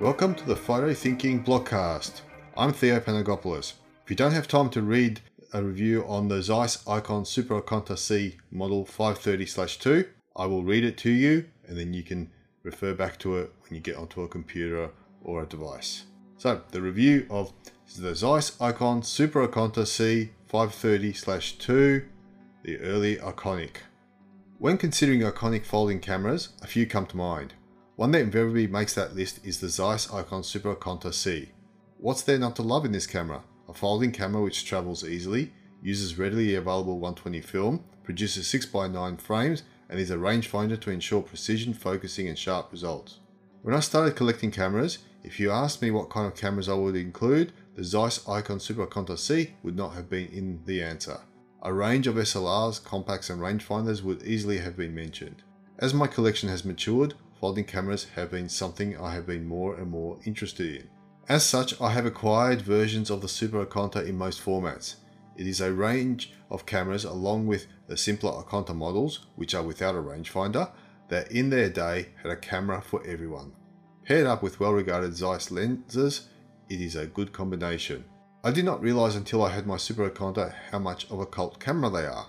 Welcome to the Photo Thinking blogcast. I'm Theo Panagopoulos. If you don't have time to read a review on the Zeiss Ikon Super Ikonta C model 530-2, I will read it to you and then you can refer back to it when you get onto a computer or a device. So the review of the Zeiss Ikon Super Ikonta C 530-2, the early iconic. When considering iconic folding cameras, a few come to mind. One that invariably makes that list is the Zeiss Ikon Super Ikonta C. What's there not to love in this camera? A folding camera which travels easily, uses readily available 120 film, produces 6x9 frames, and is a rangefinder to ensure precision focusing and sharp results. When I started collecting cameras, if you asked me what kind of cameras I would include, the Zeiss Ikon Super Ikonta C would not have been in the answer. A range of SLRs, compacts and rangefinders would easily have been mentioned. As my collection has matured, folding cameras have been something I have been more and more interested in. As such, I have acquired versions of the Super Ikonta in most formats. It is a range of cameras along with the simpler Ikonta models, which are without a rangefinder, that in their day had a camera for everyone. Paired up with well-regarded Zeiss lenses, it is a good combination. I did not realize until I had my Super Ikonta how much of a cult camera they are.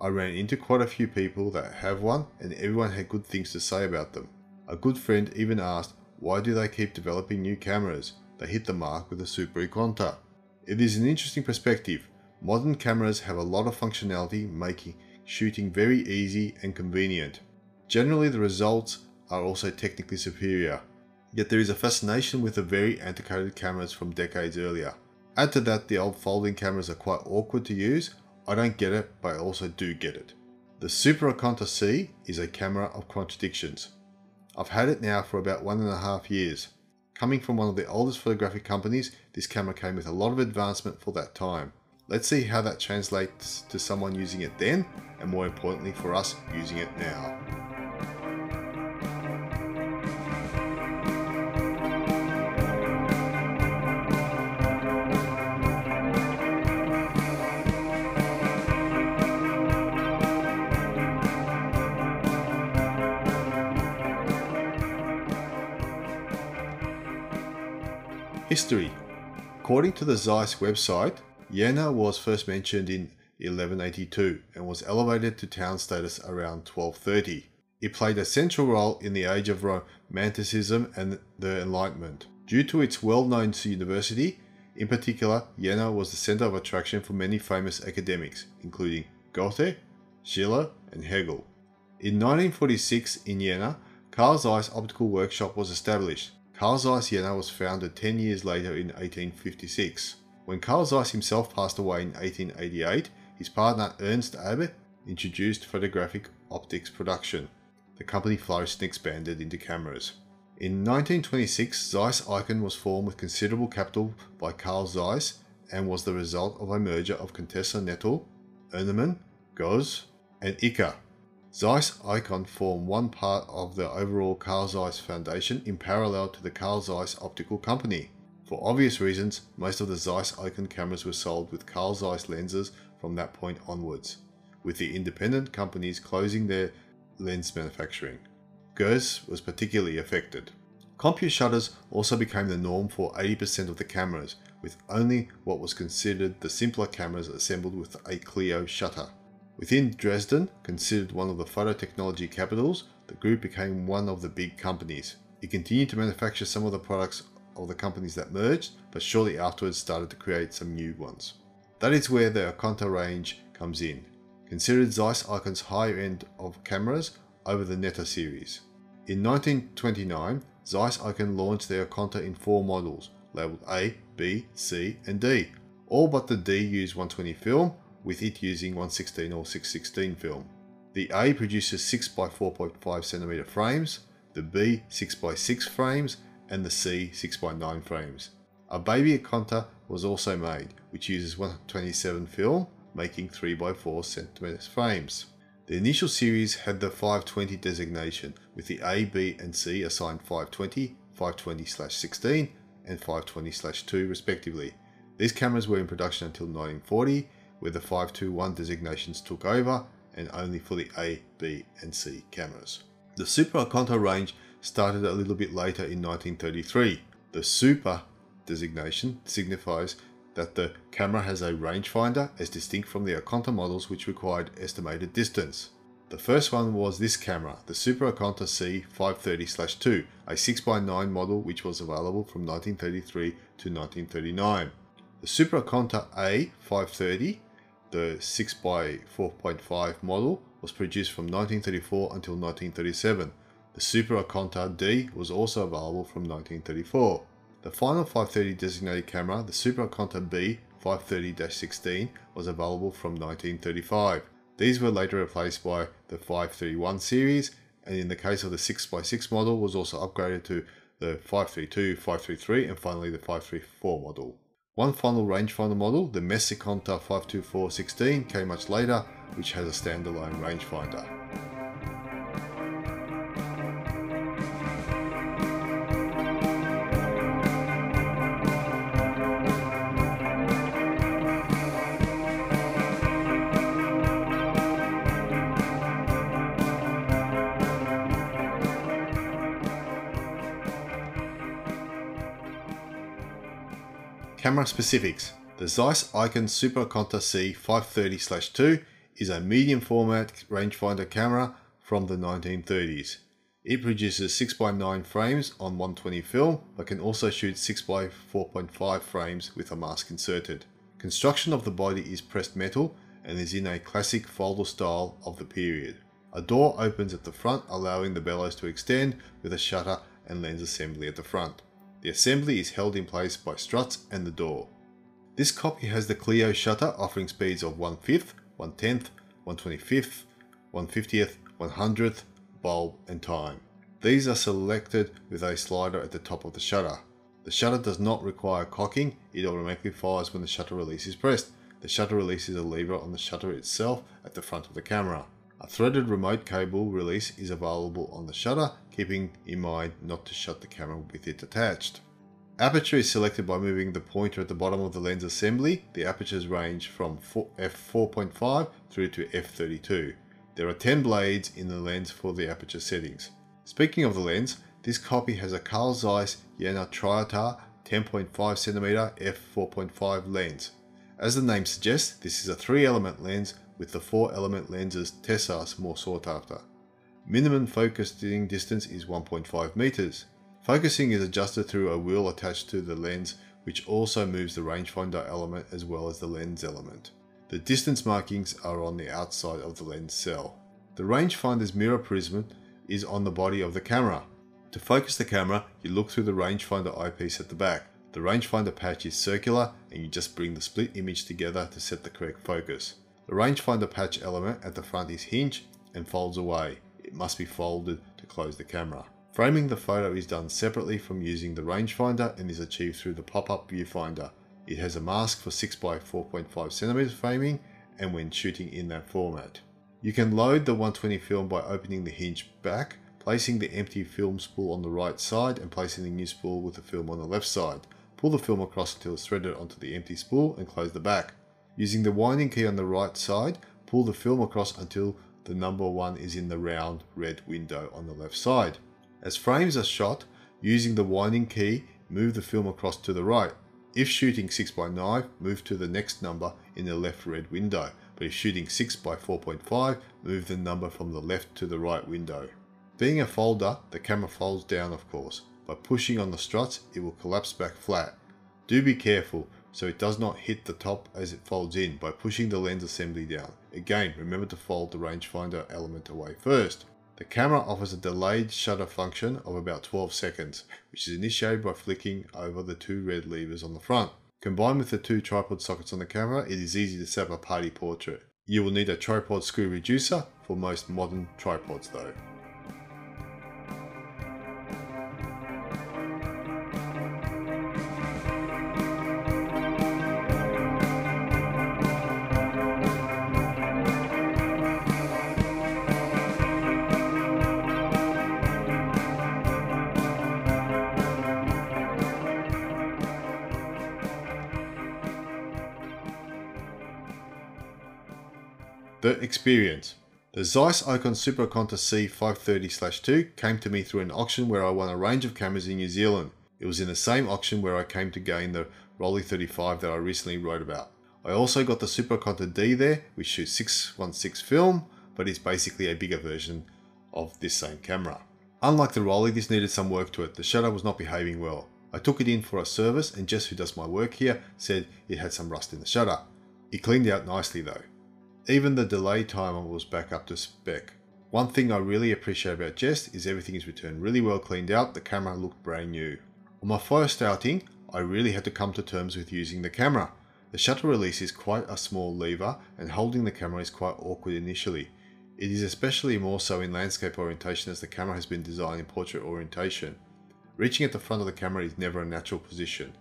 I ran into quite a few people that have one and everyone had good things to say about them. A good friend even asked, why do they keep developing new cameras? They hit the mark with the Super Ikonta. It is an interesting perspective. Modern cameras have a lot of functionality making shooting very easy and convenient. Generally the results are also technically superior. Yet there is a fascination with the very antiquated cameras from decades earlier. Add to that the old folding cameras are quite awkward to use. I don't get it, but I also do get it. The Super Ikonta C is a camera of contradictions. I've had it now for about one and a half years. Coming from one of the oldest photographic companies, this camera came with a lot of advancement for that time. Let's see how that translates to someone using it then, and more importantly for us using it now. History According to the Zeiss website, Jena was first mentioned in 1182 and was elevated to town status around 1230. It played a central role in the age of Romanticism and the Enlightenment. Due to its well-known university, in particular, Jena was the center of attraction for many famous academics, including Goethe, Schiller, and Hegel. In 1946 in Jena, Carl Zeiss Optical Workshop was established, Carl Zeiss Jena was founded 10 years later in 1856. When Carl Zeiss himself passed away in 1888, his partner Ernst Abbe introduced photographic optics production. The company flourished and expanded into cameras. In 1926, Zeiss Ikon was formed with considerable capital by Carl Zeiss and was the result of a merger of Contessa Nettel, Ernemann, Goerz, and Ica. Zeiss Ikon form one part of the overall Carl Zeiss Foundation in parallel to the Carl Zeiss Optical Company. For obvious reasons, most of the Zeiss Ikon cameras were sold with Carl Zeiss lenses from that point onwards, with the independent companies closing their lens manufacturing. Goerz was particularly affected. Compur shutters also became the norm for 80% of the cameras, with only what was considered the simpler cameras assembled with a Klio shutter. Within Dresden, considered one of the photo technology capitals, the group became one of the big companies. It continued to manufacture some of the products of the companies that merged, but shortly afterwards started to create some new ones. That is where the Ikonta range comes in, considered Zeiss Ikon's higher end of cameras over the Nettar series. In 1929, Zeiss Ikon launched their Ikonta in four models, labeled A, B, C, and D. All but the D used 120 film, with it using 116 or 616 film. The A produces 6 by 4.5 cm frames, the B 6 by 6 frames, and the C 6 by 9 frames. A baby Ikonta was also made, which uses 127 film, making 3 by 4 cm frames. The initial series had the 520 designation, with the A, B, and C assigned 520, 520-16, and 520-2 respectively. These cameras were in production until 1940 where the 521 designations took over and only for the A, B and C cameras. The Super Ikonta range started a little bit later in 1933. The Super designation signifies that the camera has a rangefinder as distinct from the Ikonta models which required estimated distance. The first one was this camera, the Super Ikonta C530-2, a 6x9 model which was available from 1933 to 1939. The Super Ikonta A530, the 6x4.5 model, was produced from 1934 until 1937. The Super Ikonta D was also available from 1934. The final 530 designated camera, the Super Ikonta B 530-16, was available from 1935. These were later replaced by the 531 series, and in the case of the 6x6 model was also upgraded to the 532, 533, and finally the 534 model. One final rangefinder model, the Mess-Ikonta 524-16, came much later, which has a standalone rangefinder. Camera specifics. The Zeiss Ikon Super Ikonta C 530-2 is a medium format rangefinder camera from the 1930s. It produces 6x9 frames on 120 film, but can also shoot 6x4.5 frames with a mask inserted. Construction of the body is pressed metal and is in a classic folder style of the period. A door opens at the front allowing the bellows to extend with a shutter and lens assembly at the front. The assembly is held in place by struts and the door. This copy has the Klio shutter offering speeds of 1 5th, 1 10th, 1 25th, 1 50th, 100th, bulb and time. These are selected with a slider at the top of the shutter. The shutter does not require cocking, it automatically fires when the shutter release is pressed. The shutter release is a lever on the shutter itself at the front of the camera. A threaded remote cable release is available on the shutter, keeping in mind not to shut the camera with it attached. Aperture is selected by moving the pointer at the bottom of the lens assembly. The apertures range from f4.5 through to f32. There are 10 blades in the lens for the aperture settings. Speaking of the lens, this copy has a Carl Zeiss Jena Triotar 10.5cm f4.5 lens. As the name suggests, this is a 3 element lens with the 4 element lenses Tessars more sought after. Minimum focusing distance is 1.5 meters. Focusing is adjusted through a wheel attached to the lens which also moves the rangefinder element as well as the lens element. The distance markings are on the outside of the lens cell. The rangefinder's mirror prism is on the body of the camera. To focus the camera, you look through the rangefinder eyepiece at the back. The rangefinder patch is circular and you just bring the split image together to set the correct focus. The rangefinder patch element at the front is hinged and folds away. It must be folded to close the camera. Framing the photo is done separately from using the rangefinder and is achieved through the pop-up viewfinder. It has a mask for 6x4.5cm framing and when shooting in that format. You can load the 120 film by opening the hinge back, placing the empty film spool on the right side and placing the new spool with the film on the left side. Pull the film across until it's threaded onto the empty spool and close the back. Using the winding key on the right side, pull the film across until the number 1 is in the round red window on the left side. As frames are shot, using the winding key, move the film across to the right. If shooting 6x9, move to the next number in the left red window, but if shooting 6x4.5, move the number from the left to the right window. Being a folder, the camera folds down of course. By pushing on the struts, it will collapse back flat. Do be careful, so it does not hit the top as it folds in by pushing the lens assembly down. Again, remember to fold the rangefinder element away first. The camera offers a delayed shutter function of about 12 seconds, which is initiated by flicking over the two red levers on the front. Combined with the two tripod sockets on the camera, it is easy to set up a party portrait. You will need a tripod screw reducer for most modern tripods though. Experience. The Zeiss Ikon Super Ikonta C530-2 came to me through an auction where I won a range of cameras in New Zealand. It was in the same auction where I came to gain the Rollei 35 that I recently wrote about. I also got the Super Ikonta D there, which shoots 616 film, but is basically a bigger version of this same camera. Unlike the Rollei, this needed some work to it. The shutter was not behaving well. I took it in for a service and Jess who does my work here said it had some rust in the shutter. It cleaned out nicely though. Even the delay timer was back up to spec. One thing I really appreciate about Jess is everything is returned really well cleaned out, the camera looked brand new. On my first outing, I really had to come to terms with using the camera. The shutter release is quite a small lever and holding the camera is quite awkward initially. It is especially more so in landscape orientation as the camera has been designed in portrait orientation. Reaching at the front of the camera is never a natural position.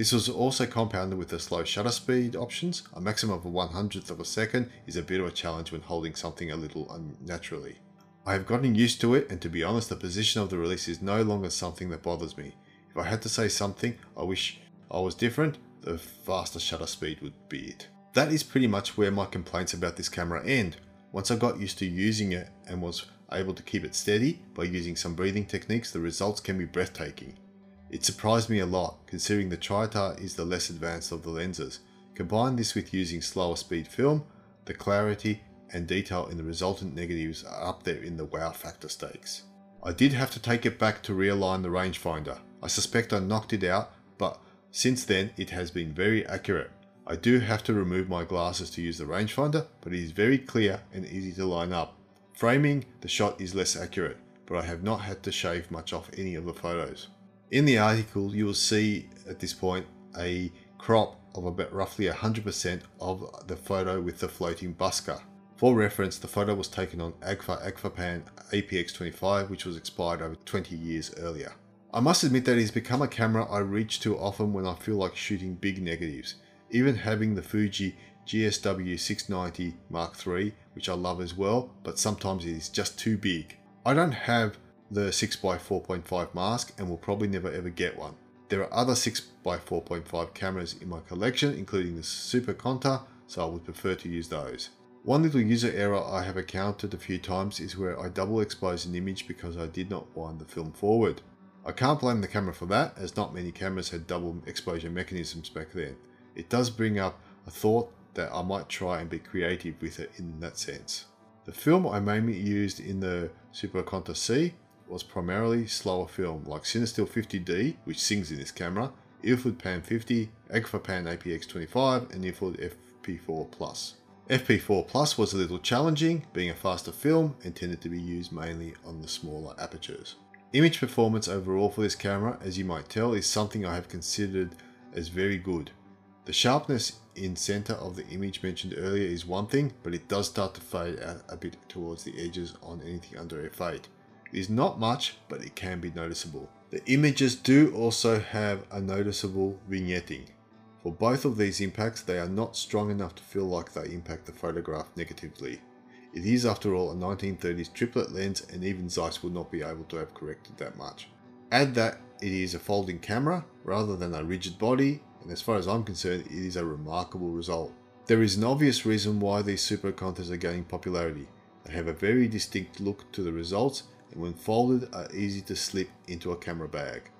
This was also compounded with the slow shutter speed options. A maximum of a one hundredth of a second is a bit of a challenge when holding something a little unnaturally. I have gotten used to it and to be honest the position of the release is no longer something that bothers me. If I had to say something I wish I was different, the faster shutter speed would be it. That is pretty much where my complaints about this camera end. Once I got used to using it and was able to keep it steady by using some breathing techniques, the results can be breathtaking. It surprised me a lot considering the Triotar is the less advanced of the lenses. Combine this with using slower speed film, the clarity and detail in the resultant negatives are up there in the wow factor stakes. I did have to take it back to realign the rangefinder. I suspect I knocked it out, but since then, it has been very accurate. I do have to remove my glasses to use the rangefinder, but it is very clear and easy to line up. Framing the shot is less accurate, but I have not had to shave much off any of the photos. In the article, you will see at this point a crop of about roughly 100% of the photo with the floating Busker. For reference, the photo was taken on Agfa Agfapan APX25, which was expired over 20 years earlier. I must admit that it has become a camera I reach to often when I feel like shooting big negatives. Even having the Fuji GSW 690 Mark III, which I love as well, but sometimes it is just too big. I don't have the 6x4.5 mask and will probably never ever get one. There are other 6x4.5 cameras in my collection, including the Super Ikonta, so I would prefer to use those. One little user error I have encountered a few times is where I double expose an image because I did not wind the film forward. I can't blame the camera for that, as not many cameras had double exposure mechanisms back then. It does bring up a thought that I might try and be creative with it in that sense. The film I mainly used in the Super Ikonta C was primarily slower film like Cinestill 50D, which sings in this camera, Ilford Pan 50, Agfa Pan APX25 and Ilford FP4 Plus. FP4 Plus was a little challenging, being a faster film and tended to be used mainly on the smaller apertures. Image performance overall for this camera, as you might tell, is something I have considered as very good. The sharpness in center of the image mentioned earlier is one thing, but it does start to fade out a bit towards the edges on anything under f8. Is not much, but it can be noticeable. The images do also have a noticeable vignetting. For both of these impacts, they are not strong enough to feel like they impact the photograph negatively. It is after all a 1930s triplet lens and even Zeiss would not be able to have corrected that much. Add that it is a folding camera rather than a rigid body and as far as I'm concerned it is a remarkable result. There is an obvious reason why these Super Ikontas are gaining popularity. They have a very distinct look to the results and when folded are easy to slip into a camera bag.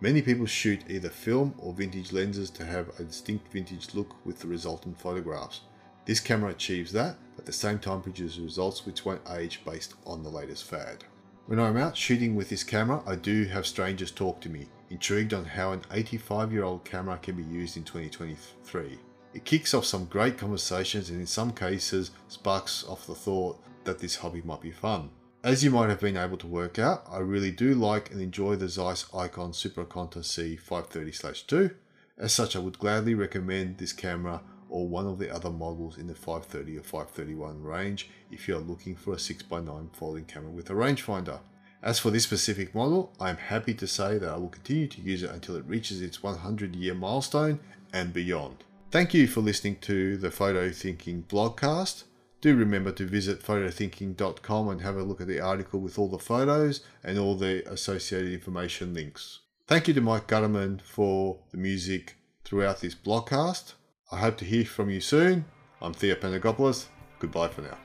Many people shoot either film or vintage lenses to have a distinct vintage look with the resultant photographs. This camera achieves that, but at the same time produces results which won't age based on the latest fad. When I'm out shooting with this camera, I do have strangers talk to me, intrigued on how an 85 year old camera can be used in 2023. It kicks off some great conversations and in some cases sparks off the thought that this hobby might be fun. As you might have been able to work out, I really do like and enjoy the Zeiss Ikon Super Ikonta C530-2. As such, I would gladly recommend this camera or one of the other models in the 530 or 531 range if you are looking for a 6x9 folding camera with a rangefinder. As for this specific model, I am happy to say that I will continue to use it until it reaches its 100 year milestone and beyond. Thank you for listening to the Photo Thinking blogcast. Do remember to visit photothinking.com and have a look at the article with all the photos and all the associated information links. Thank you to Mike Gutterman for the music throughout this blogcast. I hope to hear from you soon. I'm Theo Panagopoulos. Goodbye for now.